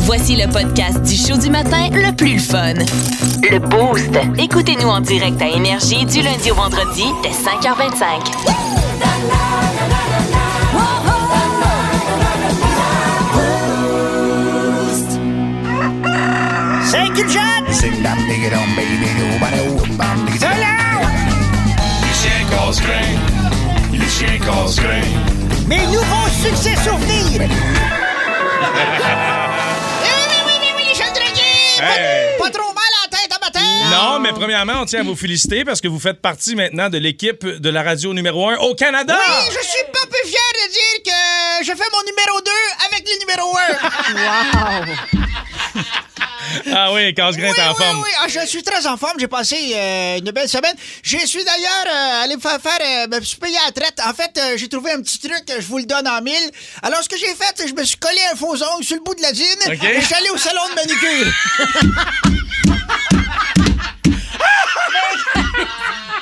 Voici le podcast du show du matin le plus fun. Le Boost. Écoutez-nous en direct à Énergie du lundi au vendredi dès 5h25. C'est Jeanne! chien casse grain. Le chien casse grain. Mes nouveaux succès souvenirs! Oui, oui, oui, oui, Michel Draguet! Pas- Hey. Pas, trop mal à la tête à matin! Non, mais premièrement, on tient à vous féliciter parce que vous faites partie maintenant de l'équipe de la radio numéro 1 au Canada. Oui, je suis pas peu fier de dire que je fais mon numéro 2 avec le numéro 1. Ah oui, Casse-Grain est en oui, forme. Oui, oui, Ah, je suis très en forme. J'ai passé euh, une belle semaine. Je suis d'ailleurs euh, allé me faire faire, euh, me suis payé à la traite. En fait, euh, j'ai trouvé un petit truc, je vous le donne en mille. Alors, ce que j'ai fait, c'est que je me suis collé un faux ongle sur le bout de la dîne OK. et je suis allé au salon de manicure.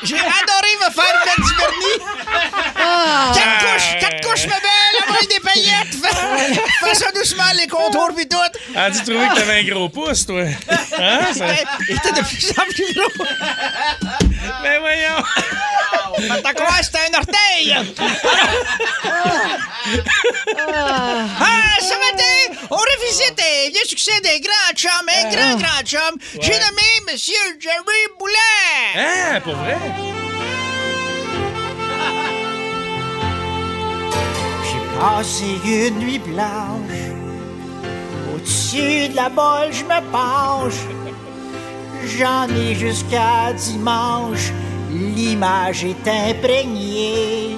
J'ai adoré me faire mettre du vernis. Quatre couches, couches, ma belle, avec des paillettes. Fais, fais ça doucement, les contours pis tout. Ah, tu trouvais que t'avais un gros pouce, toi? Hein? Ça- Il était de plus en plus gros. Mais voyons! T'as que c'était un orteil! ah, ce matin, on revisite un vieux succès des grands chums, un grand, grand chum. J'ai nommé Monsieur Jerry Boulet. Hein, pour vrai? J'ai passé une nuit blanche. Au-dessus de la bolle, je me penche. J'en ai jusqu'à dimanche. L'image est imprégnée.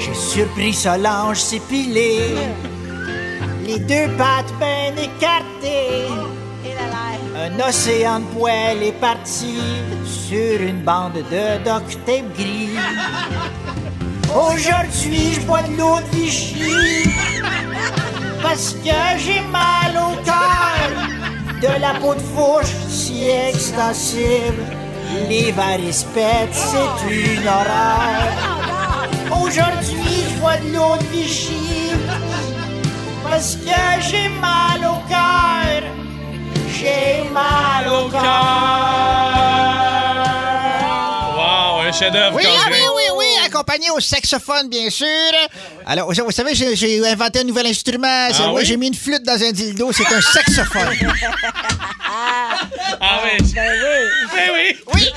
J'ai surpris Solange s'épiler. Les deux pattes bien écartées. Un océan de poêle est parti sur une bande de duct gris. Aujourd'hui, je bois de l'eau de Vichy parce que j'ai mal au cœur. De la peau de fourche si extensible, les varices pètent, c'est une horreur. Aujourd'hui, je bois de l'eau de Vichy parce que j'ai mal au cœur. J'ai mal au cœur. Wow, un chef-d'œuvre, Oui, accompagné au saxophone, bien sûr. Alors, vous savez, j'ai inventé un nouvel instrument. Ah oui? J'ai mis une flûte dans un dildo, c'est un saxophone. Ah oui. Ben oui. Oui,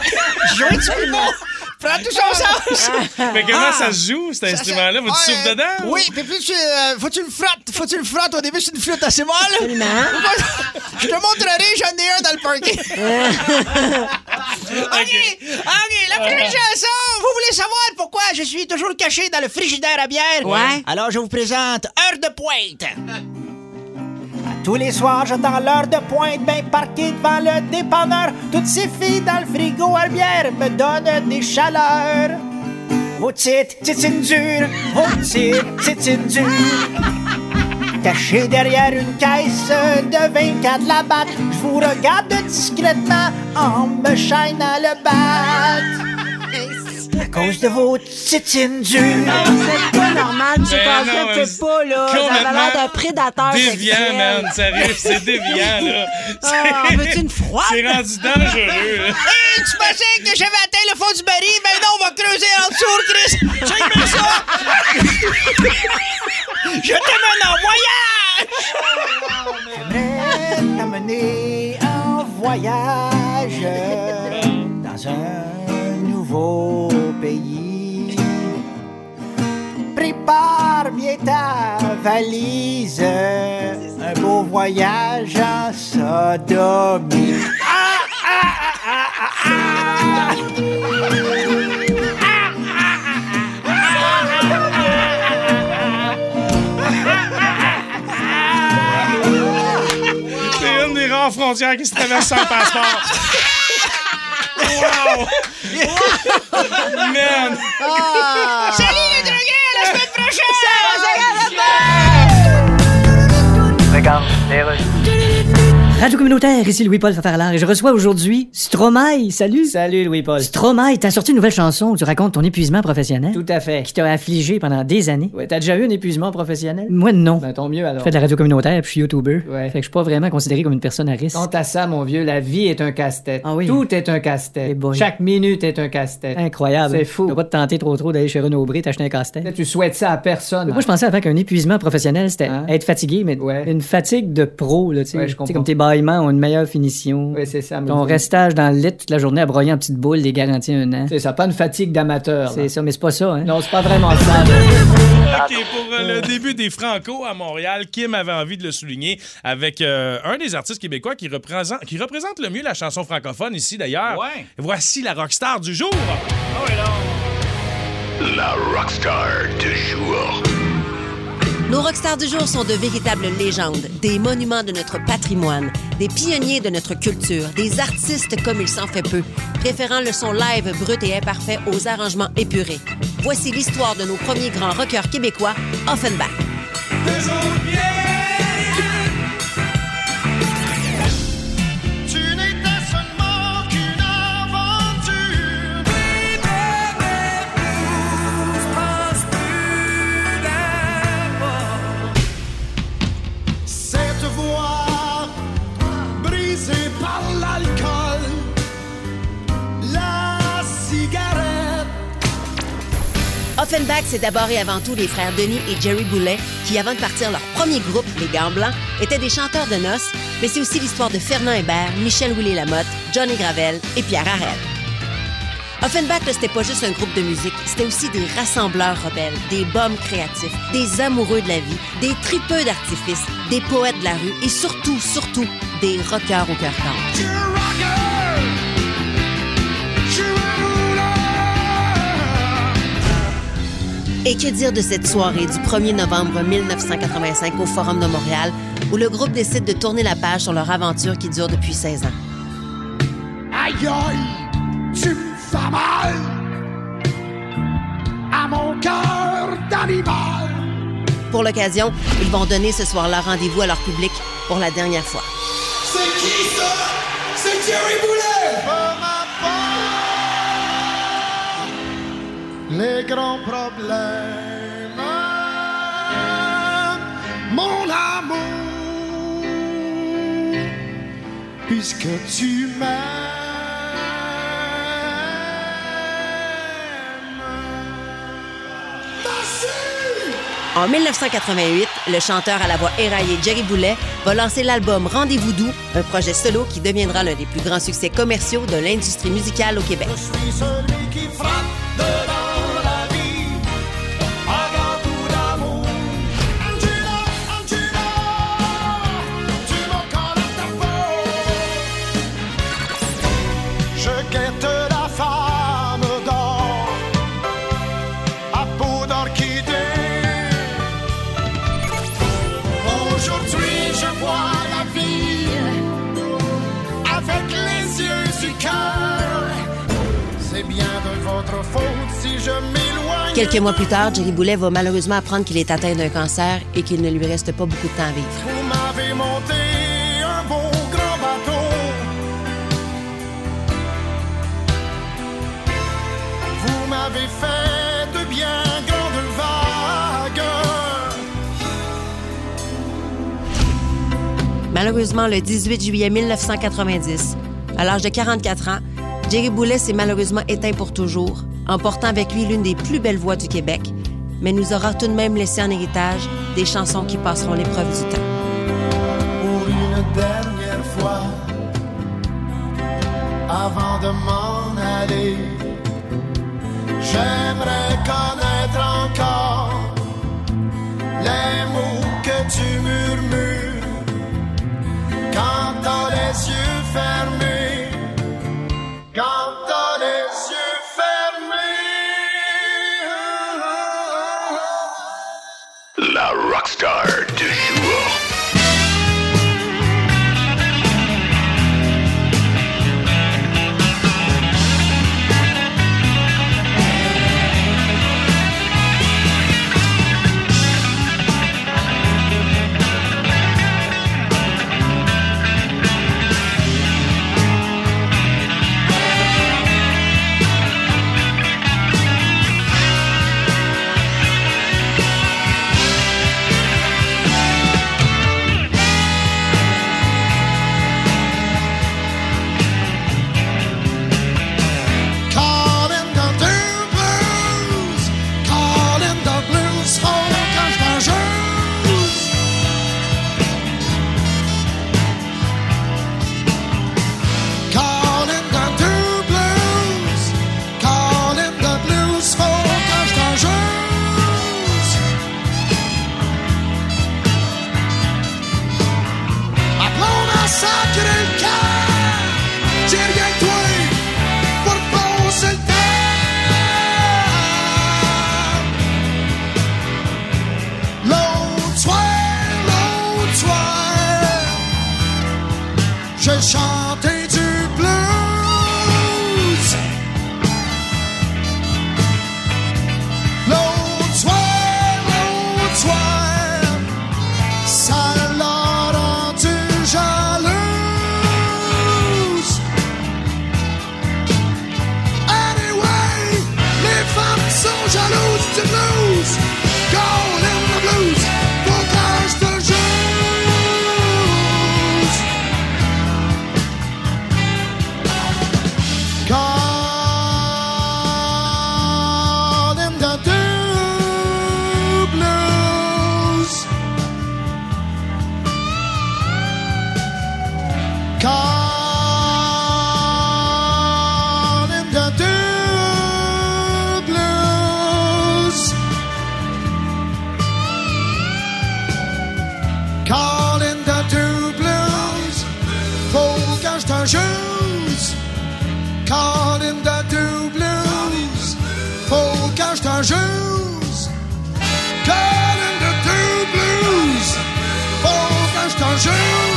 j'ai un. Prends tout son sens. Mais comment Ah. ça se joue, cet instrument-là? Faut-tu Ouais, souffles dedans? Oui, puis plus tu, euh, faut que tu le frottes. Faut que tu le frottes. Au début, c'est une flûte assez molle. Je te montrerai, j'en ai un dans le parking. OK, OK, la première chanson. Vous voulez savoir pourquoi je suis toujours caché dans le frigidaire à bière? Ouais. Alors, je vous présente Heure de pointe. Tous les soirs, j'attends l'heure de pointe, bien parqué devant le dépanneur. Toutes ces filles dans le frigo à bière me donnent des chaleurs. Vos petites tétines dures, vos petites tétines dures. Caché derrière une caisse de 24 la batte, je vous regarde discrètement en me chaînant le bat. À cause de vos tétines dures. C'est pas normal, tu Ben pas, là. Ça avait l'air d'un prédateur Déviant, sexuel. man. Sérieux, c'est déviant, là. Ah, C'est- veux-tu une froide? C'est rendu dangereux, là. Hey, tu pensais que j'avais atteint le fond du baril? Ben non, on va creuser en dessous, Chris! Check-moi ça! Je te mène en voyage! J'aimerais t'amener en voyage dans un nouveau pays. Prépare bien ta valise, un beau voyage en sodomie. Ah, ah, ah, ah. trois frontières qui se traversent sans passeport. Wow! Man! Communautaire, ici Louis-Paul Fafarlard et je reçois aujourd'hui Stromae. Salut. Salut Louis-Paul. Stromae, t'as sorti une nouvelle chanson où tu racontes ton épuisement professionnel. Tout à fait. Qui t'a affligé pendant des années. Ouais, t'as déjà eu un épuisement professionnel? Moi, non. Ben tant mieux alors. Je fais de la radio communautaire puis je suis YouTuber. Ouais. Fait que je suis pas vraiment considéré comme une personne à risque. Quant à ça, mon vieux, la vie est un casse-tête. Ah oui. Tout est un Eh casse-tête. boy. Chaque minute est un casse-tête. Incroyable. C'est fou. Tu pas te tenter trop trop d'aller chez Renaud Bré t'acheter un casse-tête. Tu souhaites ça à personne. Moi, je pensais avant qu'un épuisement professionnel, c'était Hein? être fatigué, mais Ouais. une fatigue de pro, là, tu sais. Ouais, comme tes ont une meilleure finition. Oui, c'est ça. Ton restage dans le lit toute la journée à broyer en petites boules des garanties un an. C'est ça, pas une fatigue d'amateur. C'est ça, mais c'est pas ça, hein. Non, c'est pas vraiment ça. OK, pour euh, le début des Franco à Montréal, Kim avait envie de le souligner avec euh, un des artistes québécois qui représente, qui représente le mieux la chanson francophone ici d'ailleurs. Ouais. Voici la rockstar du jour. La rockstar du jour. Nos rockstars du jour sont de véritables légendes, des monuments de notre patrimoine, des pionniers de notre culture, des artistes comme il s'en fait peu, préférant le son live brut et imparfait aux arrangements épurés. Voici l'histoire de nos premiers grands rockers québécois, Offenbach. Offenbach, c'est d'abord et avant tout les frères Denis et Jerry Boulet qui, avant de partir leur premier groupe, les Gants Blancs, étaient des chanteurs de noces, mais c'est aussi l'histoire de Fernand Hébert, Michel Willy-Lamotte, Johnny Gravel et Pierre Harel. Offenbach, c'était pas juste un groupe de musique, c'était aussi des rassembleurs rebelles, des bombes créatifs, des amoureux de la vie, des tripeux d'artifice, des poètes de la rue et surtout, surtout, des rockers au cœur tendre. Et que dire de cette soirée du 1er novembre 1985 au Forum de Montréal, où le groupe décide de tourner la page sur leur aventure qui dure depuis 16 ans? Aïe aïe, tu me fais mal à mon cœur d'animal. Pour l'occasion, ils vont donner ce soir-là rendez-vous à leur public pour la dernière fois. C'est qui ça? C'est Jerry Boulet! Les grands problèmes, mon amour, puisque tu m'aimes. Merci! En 1988, le chanteur à la voix éraillée Jerry Boulet va lancer l'album Rendez-vous doux, un projet solo qui deviendra l'un des plus grands succès commerciaux de l'industrie musicale au Québec. Je suis celui qui frappe Quelques mois plus tard, Jerry Boulet va malheureusement apprendre qu'il est atteint d'un cancer et qu'il ne lui reste pas beaucoup de temps à vivre. Vous m'avez monté un beau grand bateau. Vous m'avez fait de bien grandes vagues. Malheureusement, le 18 juillet 1990, à l'âge de 44 ans, Jerry Boulet s'est malheureusement éteint pour toujours, emportant avec lui l'une des plus belles voix du Québec, mais nous aura tout de même laissé en héritage des chansons qui passeront l'épreuve du temps. Pour une dernière fois, avant de m'en aller, j'aimerais connaître encore les mots que tu murmures quand t'as les yeux Call in the two blues. Faut que je te juse. Call in the two blues. Faut que je.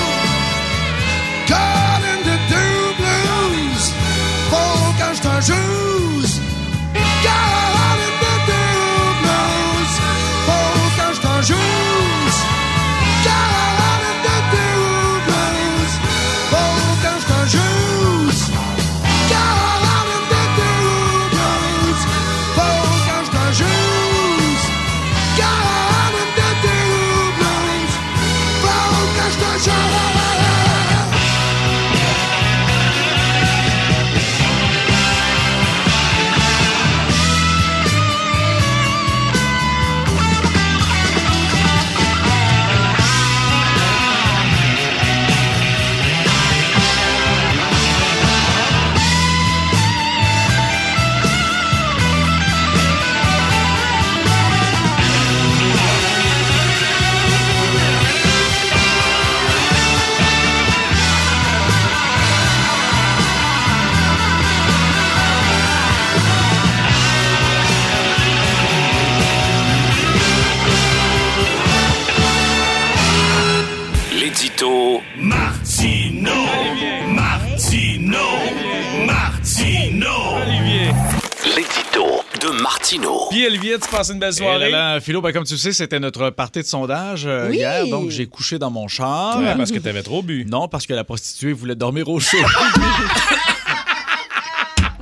Olivier, tu passes une belle Et soirée? là, là, Philo, ben, comme tu le sais, c'était notre partie de sondage euh, Oui. hier, donc j'ai couché dans mon char. Ouais, parce que t'avais trop bu. Non, parce que la prostituée voulait dormir au chaud.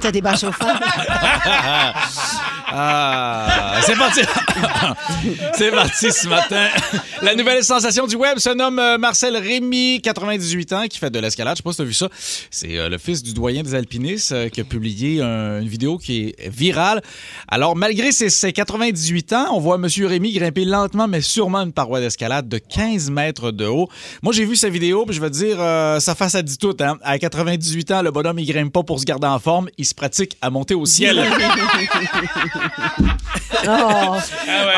T'as des bas chauffants. Ah, c'est parti. c'est parti ce matin. La nouvelle sensation du web se nomme euh, Marcel Rémy, 98 ans, qui fait de l'escalade. Je sais pas si tu as vu ça. C'est euh, le fils du doyen des alpinistes euh, qui a publié un- une vidéo qui est virale. Alors, malgré ses, ses 98 ans, on voit M. Rémy grimper lentement, mais sûrement une paroi d'escalade de 15 mètres de haut. Moi, j'ai vu sa vidéo, puis je vais dire, sa face a dit tout. Hein. À 98 ans, le bonhomme, il grimpe pas pour se garder en forme. Il se pratique à monter au ciel. Oh. Ah ouais.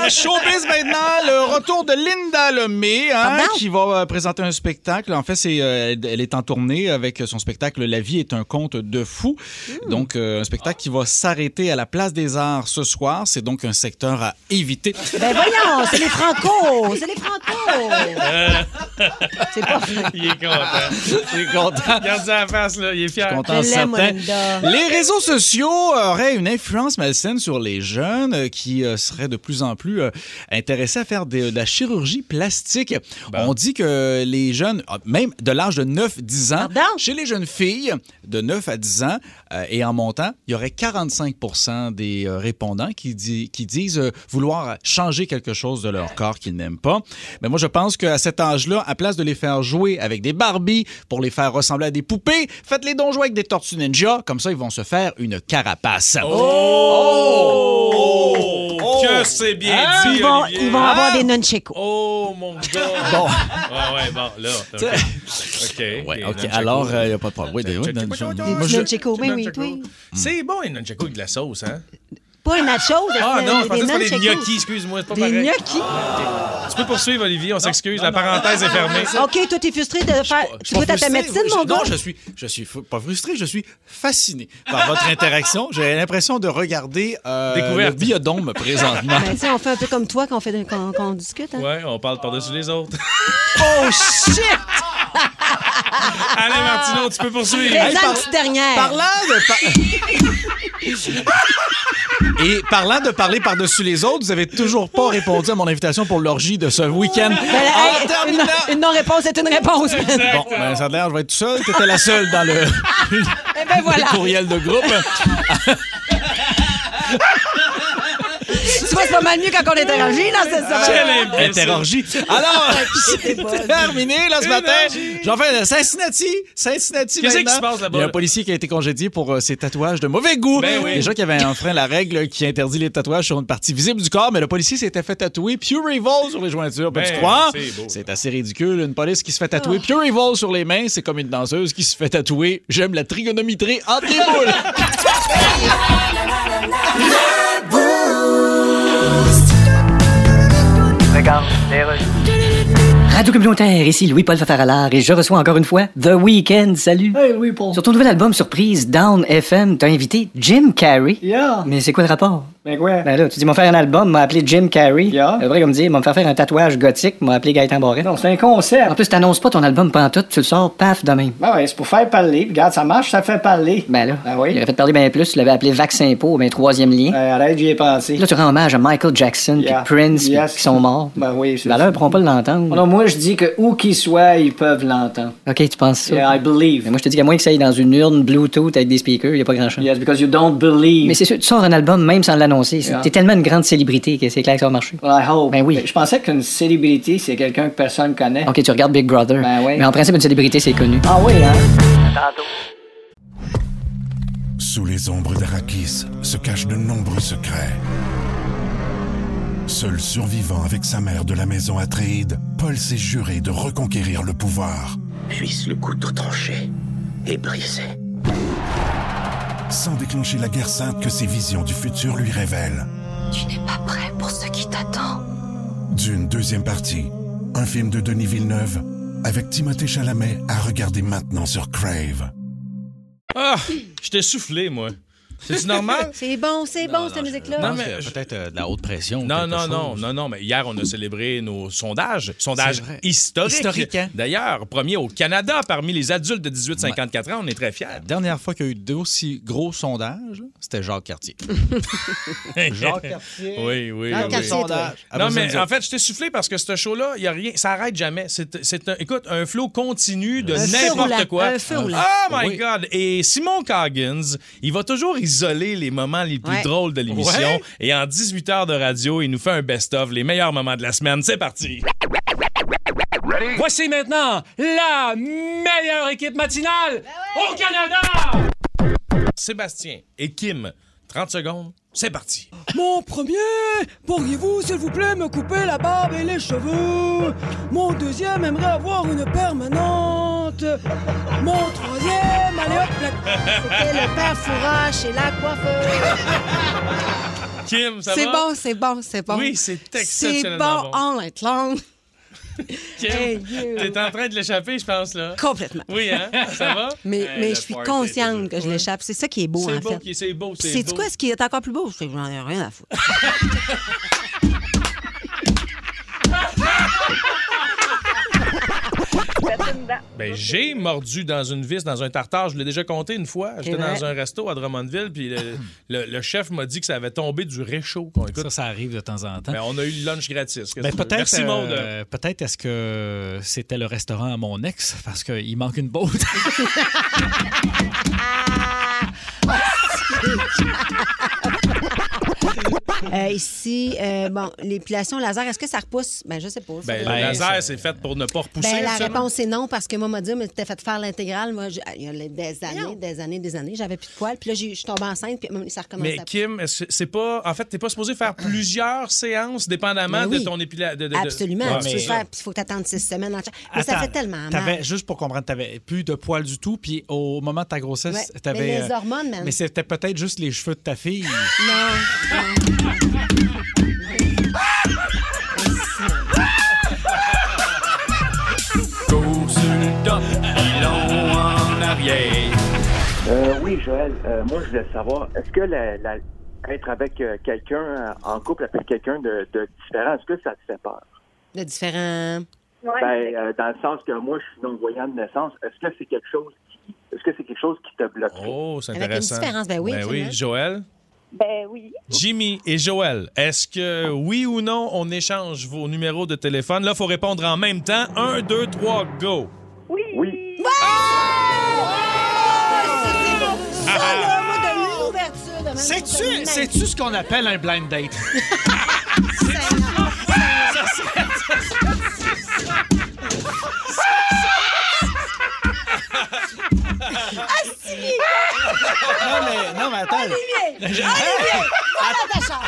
Ah, showbiz maintenant, le retour de Linda Lemay, hein, Pardon? qui va euh, présenter un spectacle. En fait, c'est, euh, elle- est en tournée avec son spectacle La vie est un conte de fou. Hmm. Donc, euh, un spectacle qui va s'arrêter à la Place des Arts ce soir. C'est donc un secteur à éviter. Ben voyons, c'est les Franco. C'est les Franco. C'est pas Il est content. Je suis content. Regarde la face, là. Il est fier. content Je l'aime, certain. Linda. Les réseaux sociaux auraient une influence malsaine sur les jeunes euh, qui euh, seraient de plus en plus euh, intéressés à faire de, de la chirurgie plastique. On dit que les jeunes, ah, même de l'âge de 9-10 ans, Pardon? chez les jeunes filles de 9 à 10 ans euh, et en montant, il y aurait 45% des euh, répondants qui, dit- qui disent euh, vouloir changer quelque chose de leur corps qu'ils n'aiment pas. Mais moi, je pense qu'à cet âge-là, à place de les faire jouer avec des Barbies pour les faire ressembler à des poupées, faites-les donc jouer avec des tortues ninja. Comme ça, ils vont se faire une carapace. Oh! Que c'est bien Hein? dit, Ils vont, Olivier. ils vont avoir des nunchakus. Oh, mon gars. Bon. Ouais, ouais, bon, là. OK. OK. Ouais, ok, OK. nunchaku. Alors, il n'y a pas de problème. Oui, Des nunchaku. Des nunchakus. Oui, oui, oui. C'est bon, les nunchaku avec de la sauce, hein? Pas un nacho. Ah non, je pensais que c'était des gnocchis, excuse-moi, c'est pas Des pareil. gnocchis. Tu peux poursuivre, Olivier, on s'excuse, la parenthèse est fermée. OK, toi, t'es frustré de faire. Je Tu suis goûtes pas à ta frustré. médecine, Je- mon gars? Non, je suis, je suis pas frustré, je suis fasciné par votre interaction. J'ai l'impression de regarder euh, le biodôme présentement. Ben, on fait un peu comme toi on, quand on discute. Hein? Ouais, on parle par-dessus les autres. Oh, shit! Allez, Martino, tu peux poursuivre. Hey, une par- dernière. Parlant de. par- Et parlant de parler par-dessus les autres, vous avez toujours pas répondu à mon invitation pour l'orgie de ce week-end. Ben, En hey, terminant. une, une non-réponse est une réponse. Bon, ben, ça a l'air, je vais être tout seul. T'étais la seule dans le, Eh ben voilà. le courriel de groupe. Tu vois, c'est pas mal mieux quand on interagit dans cette Quel semaine. imbécile. Interorgie. Alors, C'était c'est terminé, là, ce matin. J'en fais de Cincinnati. Cincinnati, Qu'est-ce qui maintenant. se passe là-bas, Il y a un policier qui a été congédié pour euh, ses tatouages de mauvais goût. Ben oui. Déjà qu'il y avait enfreint la règle qui interdit les tatouages sur une partie visible du corps, mais le policier s'était fait tatouer Pure Evil sur les jointures. Peux-tu Ben, croire? c'est beau. C'est assez ridicule. Une police qui se fait tatouer Pure Evil sur les mains, c'est comme une danseuse qui se fait tatouer J'aime la trigonométrie entre les boules. Naylor. Radio communautaire, ici Louis-Paul Fafaralard et je reçois encore une fois The Weeknd. Salut. Hey, oui, Paul. Sur ton nouvel album surprise Down FM, t'as invité Jim Carrey. Yeah. Mais c'est quoi le rapport? Ben quoi? Ben là, tu dis, m'ont faire un album, m'a appelé Jim Carrey. Yeah. Après, comme dire, m'ont fait faire un tatouage gothique, m'a appelé Gaëtan Barret. Non, c'est un concept. En plus, t'annonces pas ton album pantoute, tu le sors paf de même. Ben ouais, c'est pour faire parler. Puis Regarde, ça marche, ça fait parler. Ben là, Ben oui. il aurait fait parler bien plus, tu l'avais appelé Vaccin Po, ben troisième lien. Ben, arrête, j'y ai pensé. Là, tu rends hommage à Michael Jackson Yeah. puis Prince puis qui sont morts. Ben oui, c'est Ben là, ils pourront pas l'entendre. Moi, je dis que où qu'ils soient, ils peuvent l'entendre. OK, tu penses ça? Yeah, I believe. Mais moi, je te dis qu'à moins que ça aille dans une urne Bluetooth avec des speakers, il a pas grand-chose. Yes, because you don't believe. Mais c'est sûr, tu sors un album même sans l'annoncer. Yeah. T'es tellement une grande célébrité que c'est clair que ça va marcher. Well, I hope. Ben oui. Je pensais qu'une célébrité, c'est quelqu'un que personne connaît. OK, tu regardes Big Brother. Ben oui. Mais en principe, une célébrité, c'est connu. Ah oui, hein? Sous les ombres d'Arakis se cachent de nombreux secrets. Seul survivant avec sa mère de la maison Atréide, Paul s'est juré de reconquérir le pouvoir. Puisse le couteau tranché et brisé. Sans déclencher la guerre sainte que ses visions du futur lui révèlent. Tu n'es pas prêt pour ce qui t'attend. D'une deuxième partie, un film de Denis Villeneuve avec Timothée Chalamet à regarder maintenant sur Crave. Ah, je t'ai soufflé, moi. C'est normal? C'est bon, c'est bon, cette musique-là. Non, mais peut-être euh, de la haute pression. Non, non, chose. non, non, non, mais hier, on a célébré nos sondages. Sondages historiques. Historique, hein? D'ailleurs, premier au Canada parmi les adultes de 18-54 ans. On est très fiers. La dernière fois qu'il y a eu d'aussi gros sondages, c'était Jacques Cartier. Jacques Cartier. Oui, oui. Jacques oui. Ah, Non, mais en fait, je t'ai soufflé parce que ce show-là, il y a rien, ça arrête jamais. C'est, c'est un, écoute, un flow continu de n'importe quoi. un feu roulant. Oh my Oui. God! Et Simon Coggins, il va toujours isoler les moments les plus Ouais. drôles de l'émission. Ouais. Et en 18 heures de radio, il nous fait un best-of, les meilleurs moments de la semaine. C'est parti! Voici maintenant la meilleure équipe matinale au Canada! Sébastien et Kim, 30 secondes, c'est parti. Mon premier, pourriez-vous, s'il vous plaît, me couper la barbe et les cheveux? Mon deuxième aimerait avoir une permanente. Mon troisième, allez hop, la... C'était le père Fourage et la coiffeuse. Kim, ça C'est va? bon, c'est bon, c'est bon. Oui, c'est C'est exceptionnellement bon bon. all night long. Kim, Hey, you. t'es en train de l'échapper, je pense, là. Complètement. Oui, hein? Ça va? Mais, Hey, mais je suis consciente que je l'échappe. C'est ça qui est beau, C'est en beau, fait. c'est beau, c'est C'est beau. quoi? Ce qui est encore plus beau? C'est que j'en ai rien à foutre. Ben, j'ai mordu dans une vis, dans un tartare. Je l'ai déjà compté une fois. J'étais dans un resto à Drummondville, puis le, le- le chef m'a dit que ça avait tombé du réchaud. Bon, écoute, Ça, ça arrive de temps en temps. ben, on a eu le lunch gratis. Ben, peut-être euh, peut-être est-ce que c'était le restaurant à mon ex parce qu'il manque une botte. Euh, ici, euh, bon, l'épilation laser, est-ce que ça repousse? Ben, je sais pas. Ben, le laser, c'est fait pour ne pas repousser. Ben, la réponse est non parce que moi, m'a dit, mais t'as fait faire l'intégrale. Moi, j'ai- il y a des années, des années, des années, j'avais plus de poils. Puis là, j'ai- je suis tombée enceinte, puis ça recommence Mais à Kim, c'est pas. En fait, t'es pas supposé faire plusieurs séances dépendamment Ben oui. de ton épilation. De, Absolument. Ouais, tu mais- peux faire, puis il faut t'attendre six semaines. en- Mais ça fait tellement mal. Juste pour comprendre, t'avais plus de poils du tout, puis au moment de ta grossesse, Ouais, t'avais. mais les euh, hormones, man. Mais c'était peut-être juste les cheveux de ta fille. Non. non. Go sur le top, long en arrière. Euh, oui, Joël, euh, moi, je voulais savoir, est-ce que la, la- être avec euh, quelqu'un, en couple avec quelqu'un de, de différent, est-ce que ça te fait peur? De différents. Ben, euh, dans le sens que moi, je suis non-voyant de naissance, est-ce que c'est quelque chose qui, est-ce que c'est quelque chose qui te bloque? Oh, c'est Avec une différence, ben oui, Ben oui. Joël? Ben oui. Jimmy et Joël, est-ce que oui ou non, on échange vos numéros de téléphone? Là, il faut répondre en même temps. Un, deux, trois, go! Oui. Oui. Ça, là, moi, de l'ouverture sais-tu ce qu'on appelle un blind date? Olivier! Olivier! Ta!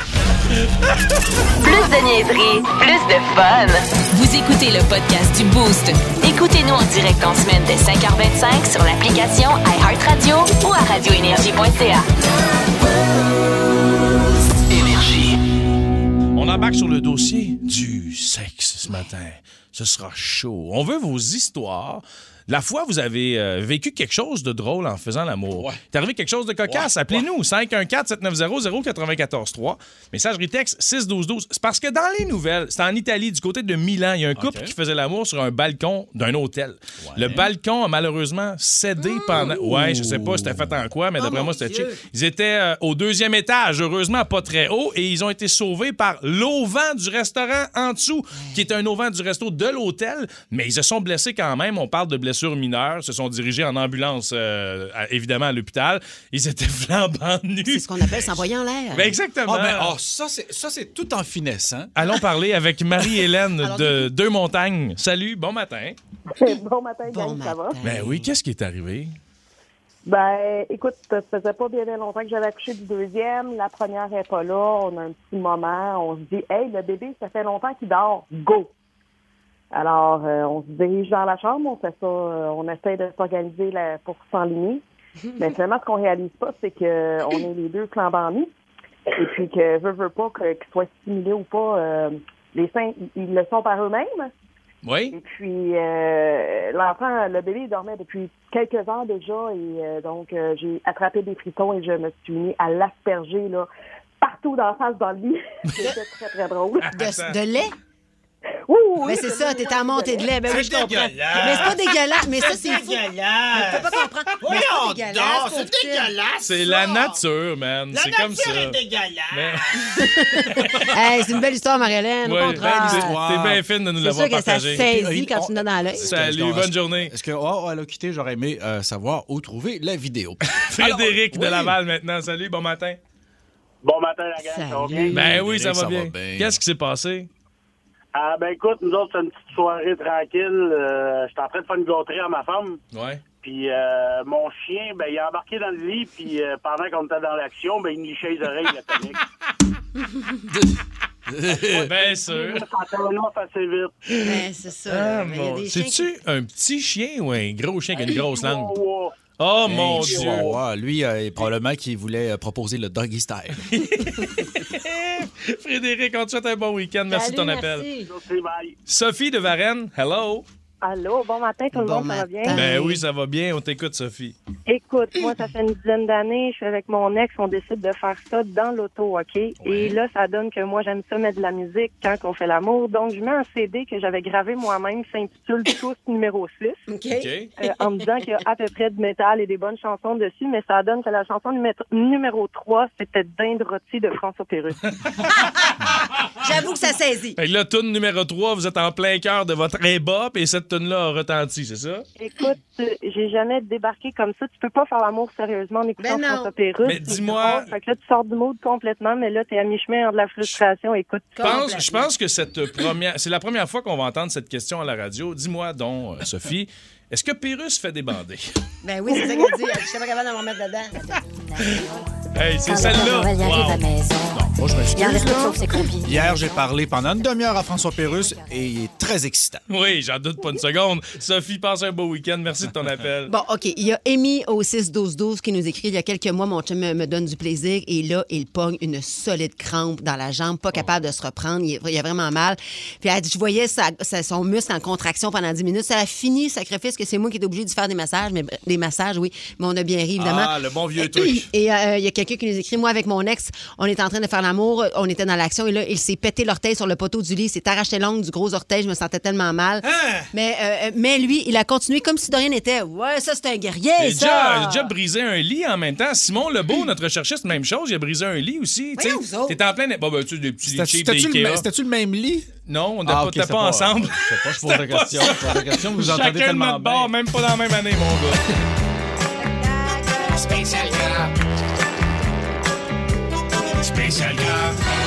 Plus de niaiserie, plus de fun. Vous écoutez le podcast du Boost. Écoutez-nous en direct en semaine dès 5h25 sur l'application iHeartRadio ou à radioénergie.ca. Énergie. On embarque sur le dossier du sexe ce matin. Ce sera chaud. On veut vos histoires. La fois, vous avez euh, vécu quelque chose de drôle en faisant l'amour. T'es arrivé quelque chose de cocasse? Appelez-nous 514-790-0943. Messagerie texte 61212. C'est parce que dans les nouvelles, c'est en Italie, du côté de Milan, il y a un couple qui faisait l'amour sur un balcon d'un hôtel. Le balcon a malheureusement cédé pendant. Ouais, je sais pas c'était fait en quoi, mais Oh, d'après mon moi, c'était chic. Ils étaient euh, au deuxième étage, heureusement pas très haut, et ils ont été sauvés par l'auvent du restaurant en dessous, qui est un auvent du resto de l'hôtel, mais ils se sont blessés quand même. On parle de blessures mineures, se sont dirigés en ambulance, euh, à- évidemment, à l'hôpital. Ils étaient flambant nus. C'est ce qu'on appelle s'envoyer en l'air. Ben, exactement. Ben, oh, ça, c'est, ça, c'est tout en finesse, hein? Allons parler avec Marie-Hélène de Deux Montagnes. Salut, bon matin. bon matin, gang, ça va? Ben oui, qu'est-ce qui est arrivé? Ben, écoute, ça faisait pas bien, bien longtemps que j'avais accouché du deuxième. La première est pas là. On a un petit moment. On se dit, hey, le bébé, ça fait longtemps qu'il dort. Go! Alors, euh, on se dirige dans la chambre. On fait ça. euh, on essaie de s'organiser là, pour s'enligner. Mais finalement, ce qu'on réalise pas, c'est que on est les deux flambant nus. Et puis que veut, veut pas que- qu'ils soient stimulés ou pas, euh, les seins, ils- le sont par eux-mêmes. Oui. Et puis, euh, l'enfant, le bébé, il dormait depuis quelques heures déjà. Et euh, donc, euh, j'ai attrapé des fritons et je me suis mis à l'asperger, là, partout dans la face, dans le lit. C'était très, très drôle. De, de lait? Oui, oui, Mais c'est de ça, t'es en montée de lait. Ben oui, je C'est comprends. dégueulasse. Mais c'est pas dégueulasse. Mais ça, c'est fou. dégueulasse. Je peux pas comprendre. Mais c'est pas dégueulasse. c'est dégueulasse. C'est la nature, man. La C'est nature comme ça. est dégueulasse. Mais- Hey, c'est une belle histoire, Marie-Hélène. Ouais, Au contraire. belle histoire. T'es bien fine de nous C'est l'avoir sûr que ça partagé. saisit quand tu me donnes dans l'œil. Salut, bonne journée. Est-ce que, oh, elle a quitté, j'aurais aimé euh, savoir où trouver la vidéo. Frédéric de. Laval maintenant. Salut, bon matin. Bon matin, la gang. Ça va bien? Ben oui, ça va bien. Qu'est-ce qui s'est passé? Ah, ben écoute, nous autres, c'est une petite soirée tranquille. Euh, J'étais en train de faire une gâterie à ma femme. Ouais. Puis euh, mon chien, ben, il est embarqué dans le lit. Puis euh, pendant qu'on était dans l'action, ben, il me lichait les oreilles, la tonique. Bien sûr. Assez vite. Ben, c'est ça. Ah, a C'est-tu un petit chien ou un gros chien qui a une grosse langue? Oh Hey, mon Chihuahua. Lui, euh, probablement qu'il voulait euh, proposer le doggy style. Dieu! Frédéric, on te souhaite un bon week-end. Merci de ton appel. Sophie de Varennes, hello. Allô, bon matin, tout le monde, ça va bien? Ben oui, ça va bien. On t'écoute, Sophie. Écoute, moi, ça fait une dizaine d'années, je suis avec mon ex, on décide de faire ça dans l'auto, OK? Et là, ça donne que moi, j'aime ça mettre de la musique quand on fait l'amour. Donc, je mets un CD que j'avais gravé moi-même, s'intitule Tous numéro 6. Euh, en me disant qu'il y a à peu près de métal et des bonnes chansons dessus, mais ça donne que la chanson numé- numéro 3, c'était Dinde de François Pérus. J'avoue que ça saisit. Fait que là, tune numéro 3, vous êtes en plein cœur de votre ébop et cette tune-là a retenti, c'est ça? Écoute, euh, j'ai jamais débarqué comme ça. Tu peux pas faire l'amour sérieusement en écoutant Ben. François Pérus. Mais dis-moi-. Fait que là, tu sors du mode complètement, mais là, t'es à mi-chemin entre la frustration. Écoute, Je pense, je pense que cette première, c'est la première fois qu'on va entendre cette question à la radio. Dis-moi donc, euh, Sophie, est-ce que Pérus fait des bandés? Ben oui, c'est ça qu'elle dit. Je suis pas capable de m'en mettre dedans. Hey, c'est celle-là! Wow. Moi, je m'excuse. Hier, j'ai parlé pendant une demi-heure à François Pérus et il est très excitant. Oui, j'en doute pas une seconde. Sophie, passe un beau week-end. Merci de ton appel. Bon, OK. Il y a Amy au 6-12-12 qui nous écrit il y a quelques mois, mon chum me, me donne du plaisir et là, il pogne une solide crampe dans la jambe, pas capable de se reprendre. Il, a vraiment mal. Puis elle dit, je voyais sa- sa- son muscle en contraction pendant 10 minutes. Ça a fini, sacrifice, que c'est moi qui étais obligé de faire des massages, mais des massages, oui. Mais on a bien ri, évidemment. Ah, le bon vieux truc. Et euh, il y a quelqu'un qui nous écrit, moi, avec mon ex, on était en train de faire l'amour, on était dans l'action, et là, il s'est pété l'orteil sur le poteau du lit, il s'est arraché l'ongle du gros orteil, je me sentais tellement mal. Mais, euh, mais lui, il a continué comme si de rien n'était. Ouais, ça, c'est un guerrier, J'ai ça! déjà, j'ai déjà brisé un lit en même temps. Simon Lebeau, notre recherchiste, même chose. Il a brisé un lit aussi. Autres. T'es en plein. Bon, ben, tu des petits lits le, c'était-tu le même lit? Non, on n'était Ah, pas, ok, t'étais c'est pas pas- ensemble. je sais pas, je pose la question, je pose la question, vous Chacun entendez de tellement notre bord, même pas dans la même année, mon gars. Spécial gars. Spécial gars.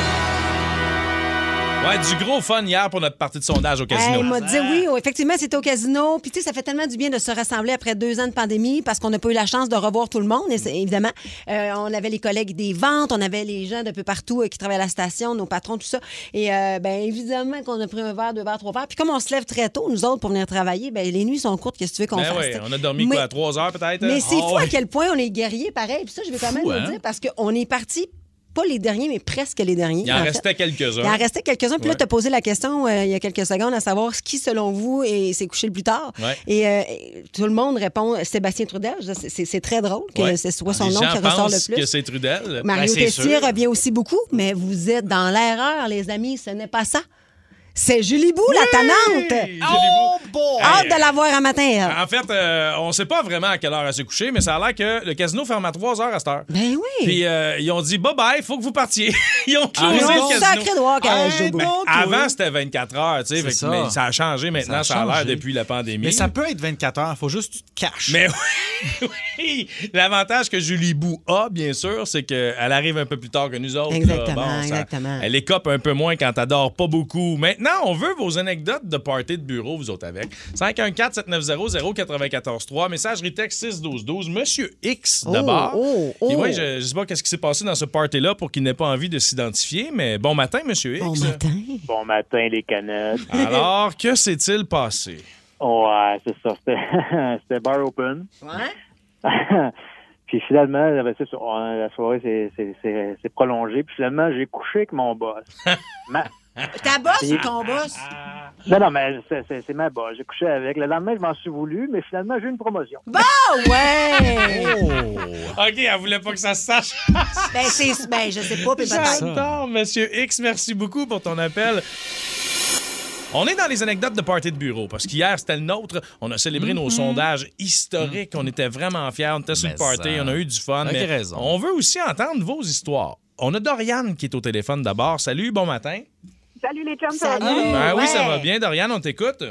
Ouais, du gros fun hier pour notre partie de sondage au casino. Hey, il m'a dit oui, effectivement, c'était au casino. Puis, tu sais, ça fait tellement du bien de se rassembler après deux ans de pandémie parce qu'on n'a pas eu la chance de revoir tout le monde, évidemment. Euh, on avait les collègues des ventes, on avait les gens d'un peu partout euh, qui travaillaient à la station, nos patrons, tout ça. Et, euh, ben évidemment, qu'on a pris un verre, deux verres, trois verres. Puis, comme on se lève très tôt, nous autres, pour venir travailler, ben les nuits sont courtes. Qu'est-ce que tu veux qu'on Ben fasse? t'sais? on a dormi Mais- quoi, à 3 heures peut-être? Mais c'est Ah fou ouais. à quel point on est guerriers pareil. Puis ça, je vais quand même Fou, le hein? dire parce qu'on est parti, pas les derniers, mais presque les derniers. Il en restait quelques-uns. Il en restait quelques-uns. Puis là, tu as posé la question euh, il y a quelques secondes à savoir qui, selon vous, est- s'est couché le plus tard. Ouais. Et euh, tout le monde répond Sébastien Trudel. C'est très drôle que Ouais. ce soit son Les nom gens qui ressort le plus. que c'est Trudel. Mario Ben, c'est Tessier sûr. revient aussi beaucoup, mais vous êtes dans l'erreur, les amis. Ce n'est pas ça. C'est Julie Bou, la tannante. Oh, Hâte de la voir un matin. elle. En fait, euh, on sait pas vraiment à quelle heure elle s'est couchée, mais ça a l'air que le casino ferme à 3 heures à cette heure. Ben oui. Puis euh, ils ont dit bye bye, il faut que vous partiez. ils ont Ah, closé ont le casino. sacré droit qu'elle joue ben, avant, c'était 24 heures, tu sais. Ça. Mais ça a changé maintenant, ça, a l'air changé. depuis la pandémie. Mais ça peut être 24 heures, faut juste que tu te caches. Mais oui, oui. L'avantage que Julie Bou a, bien sûr, c'est qu'elle arrive un peu plus tard que nous autres. Exactement, ça- exactement. elle écope un peu moins quand t'adores pas beaucoup. Maintenant, on veut vos anecdotes de party de bureau, vous autres avec. 514-790-0943, messagerie texte 61212. Monsieur X, Oh, d'abord. oh, oh. Et ouais, je, je sais pas qu'est-ce qui s'est passé dans ce party-là pour qu'il n'ait pas envie de s'identifier, mais bon matin, Monsieur X. Bon matin. Bon matin, les canettes. Alors, que s'est-il passé? Ouais, c'est ça. C'était c'était bar open. Ouais. Puis finalement, ben, c'est ça, on- la soirée s'est- prolongée. Puis finalement, j'ai couché avec mon boss. Ma- Ta boss ou ton boss? Non, non, mais c'est- c'est c'est ma boss. J'ai couché avec. Le lendemain, je m'en suis voulu, mais finalement, j'ai eu une promotion. Bah ouais! OK, elle voulait pas que ça se sache. ben, c'est, ben, je sais pas. J'adore, Monsieur X. Merci beaucoup pour ton appel. On est dans les anecdotes de party de bureau parce qu'hier, c'était le nôtre. On a célébré nos sondages historiques. On était vraiment fiers. On était sur le party. ça. On a eu du fun. Avec mais raison. On veut aussi entendre vos histoires. On a Doriane qui est au téléphone d'abord. Salut, bon matin. Salut les chums, ça va Salut. bien? Ben oui, ça va bien. Doriane, on t'écoute.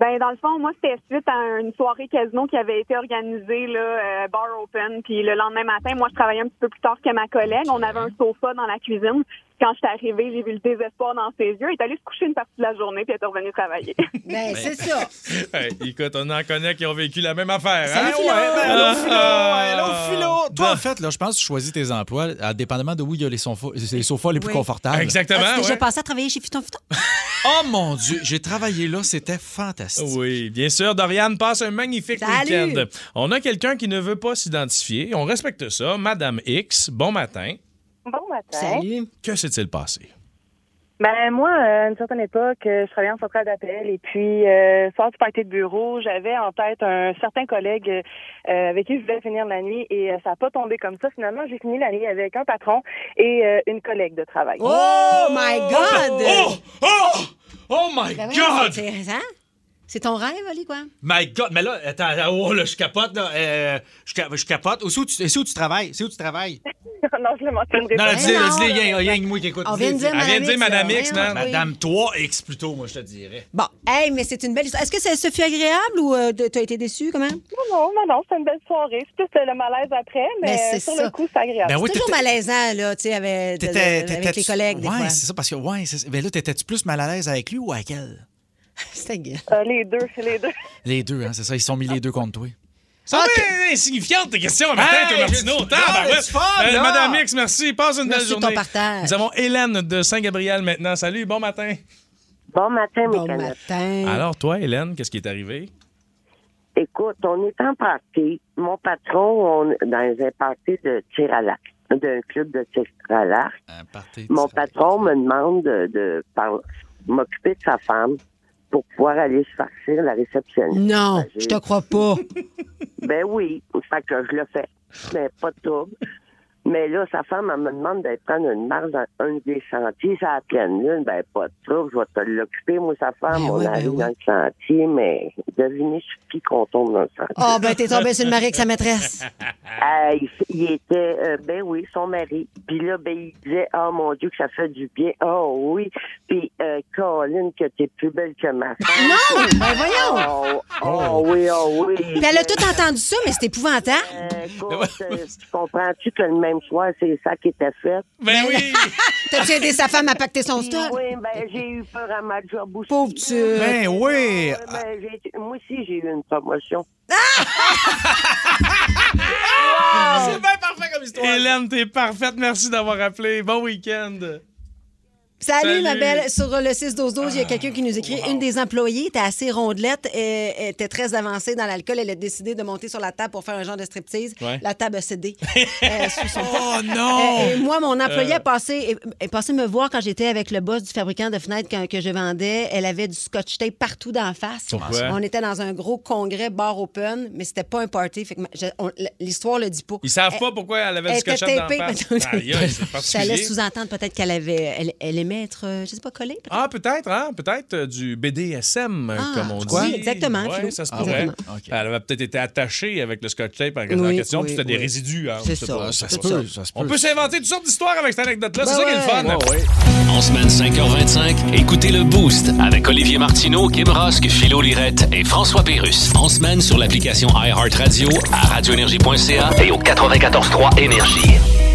Ben, dans le fond, moi, c'était suite à une soirée casino qui avait été organisée, là, euh, bar open. Puis le lendemain matin, moi, je travaillais un petit peu plus tard que ma collègue. On avait un sofa dans la cuisine. Quand j'étais arrivée, j'ai vu le désespoir dans ses yeux. Il est allé se coucher une partie de la journée, puis il est revenu travailler. Ben, c'est ça. Hey, écoute, on en connaît qui ont vécu la même affaire. Salut, hein? Philo. Ouais, ben, allô, Philo! Ah. Allô, Philo! Toi, en fait, là, je pense que tu choisis tes emplois dépendamment de où il y a les sofas les, sofas les plus Oui. confortables. Exactement. As-tu déjà ouais. passé à travailler chez Futon Futon? Oh mon Dieu, j'ai travaillé là, c'était fantastique. Oui, bien sûr. Doriane passe un magnifique Salut. week-end. On a quelqu'un qui ne veut pas s'identifier. On respecte ça. Madame X, bon matin. Bon matin. Salut. Que s'est-il passé? Ben moi, à une certaine époque, euh, je travaillais en centrale d'appel et puis euh, soir du party de bureau, j'avais en tête un certain collègue euh, avec qui je voulais finir la nuit et euh, ça n'a pas tombé comme ça. Finalement, j'ai fini la nuit avec un patron et euh, une collègue de travail. Oh my God! Oh! Oh! Oh my Ben God! c'est- hein? C'est ton rêve, Ali, quoi? My God, mais là, attends, oh, là, je capote, là. euh, je, je capote. Où c'est où, tu- c'est où tu travailles? C'est où tu travailles? non, je le mentionnerai Non, pas. non, dis-le, non. dis-le, que moi qui écoute. On vient de dire dire Madame Madame X. Oui. Madame 3X plutôt, moi, je te dirais. Bon, hey, mais c'est une belle histoire. Est-ce que ça, fut agréable ou euh, t'as été déçu, comment? Non, non, non, non, c'est une belle soirée. C'est plus le malaise après, mais, sur ça. le coup, c'est agréable. Ben oui, C'est toujours malaisant, là, tu sais, avec, avec t'étais- les collègues, des ouais, fois. c'est ça, parce que, ouais, là, t'étais-tu plus mal à l'aise avec lui ou avec elle? C'était gay. Euh, les deux, c'est les deux. Les deux, hein, c'est ça, ils sont mis les deux contre toi. Ça va insignifiante tes questions, matin, Hey, Martino. c'est fun, Euh. Madame X, merci. Passe une Merci belle de ton journée. partage. Nous avons Hélène de Saint-Gabriel maintenant. Salut, bon matin. Bon matin, mes Bon canettes. matin. Alors, toi, Hélène, qu'est-ce qui est arrivé? Écoute, on est en party. Mon patron, on, dans un party de tir à l'arc, d'un club de tir à l'arc. Un party. Mon patron me demande de, m'occuper de sa femme pour pouvoir aller se farcir la réceptionniste. Non, Ben, je te crois pas. Ben oui, fait que je le fais. Mais pas de trouble. Mais là, sa femme, elle me demande d'aller prendre une marche dans un des sentiers, ça la pleine lune. Ben, pas de trouble, je vais te l'occuper, moi, sa femme. Ben on oui, ben arrive oui. dans le sentier, mais devinez sur qui qu'on tombe dans le sentier. Oh, ben, t'es tombé sur le mari avec sa maîtresse. Euh, il, il était, euh, ben oui, son mari. Puis là, ben, il disait, oh mon Dieu, que ça fait du bien. Oh oui. Puis, euh, Colin, que t'es plus belle que ma femme. Non! Ben, voyons! Oh, oh oui, oh oui. Puis elle a tout entendu ça, mais c'est épouvantable. Euh, écoute, euh, comprends-tu que le même soir, c'est ça qui était fait? Ben oui! T'as-tu aidé sa femme à pacter son stock? Oui, ben j'ai eu peur à ma job aussi. Pauvre tu. Ben oui! Ben, moi aussi, j'ai eu une promotion. C'est bien parfait comme histoire. Hélène, t'es parfaite. Merci d'avoir appelé. Bon week-end. Salut, Salut. ma belle. Sur le 6-12-12, il y a quelqu'un qui nous écrit Une des employées était assez rondelette, et, elle était très avancée dans l'alcool. Elle a décidé de monter sur la table pour faire un genre de striptease. Ouais. La table a cédé. euh, son Oh non! Euh, et moi, mon employé Euh. est passé, est- est passé me voir quand j'étais avec le boss du fabricant de fenêtres que, que je vendais. Elle avait du scotch tape partout d'en face. Pourquoi? On était dans un gros congrès bar open, mais c'était pas un party. Fait que ma- je- on- L'histoire le dit pas. Ils savent Elle- pas pourquoi elle avait elle du scotch dans tapée, la face. Ça laisse sous-entendre peut-être qu'elle avait, elle, elle aimait être, euh, je sais pas, peut-être? Ah, peut-être, hein? Peut-être euh, du BDSM, euh, Ah, comme on quoi? dit. Oui, exactement, Ouais, ça se Ah, pourrait. Elle avait peut-être été attachée avec le scotch tape en, Oui, question, oui, puis c'était des oui. résidus. Hein, C'est ça. pas, Ça pas peut, ça se On peut. s'inventer toutes sortes d'histoires avec cette anecdote-là. Ben c'est ça qui est le fun. ouais. Oui. En semaine 5h25, écoutez le Boost avec Olivier Martineau, Kim Rosk, Philo Lirette et François Pérus. En semaine sur l'application iHeartRadio à radioénergie.ca et au 94.3 Énergie.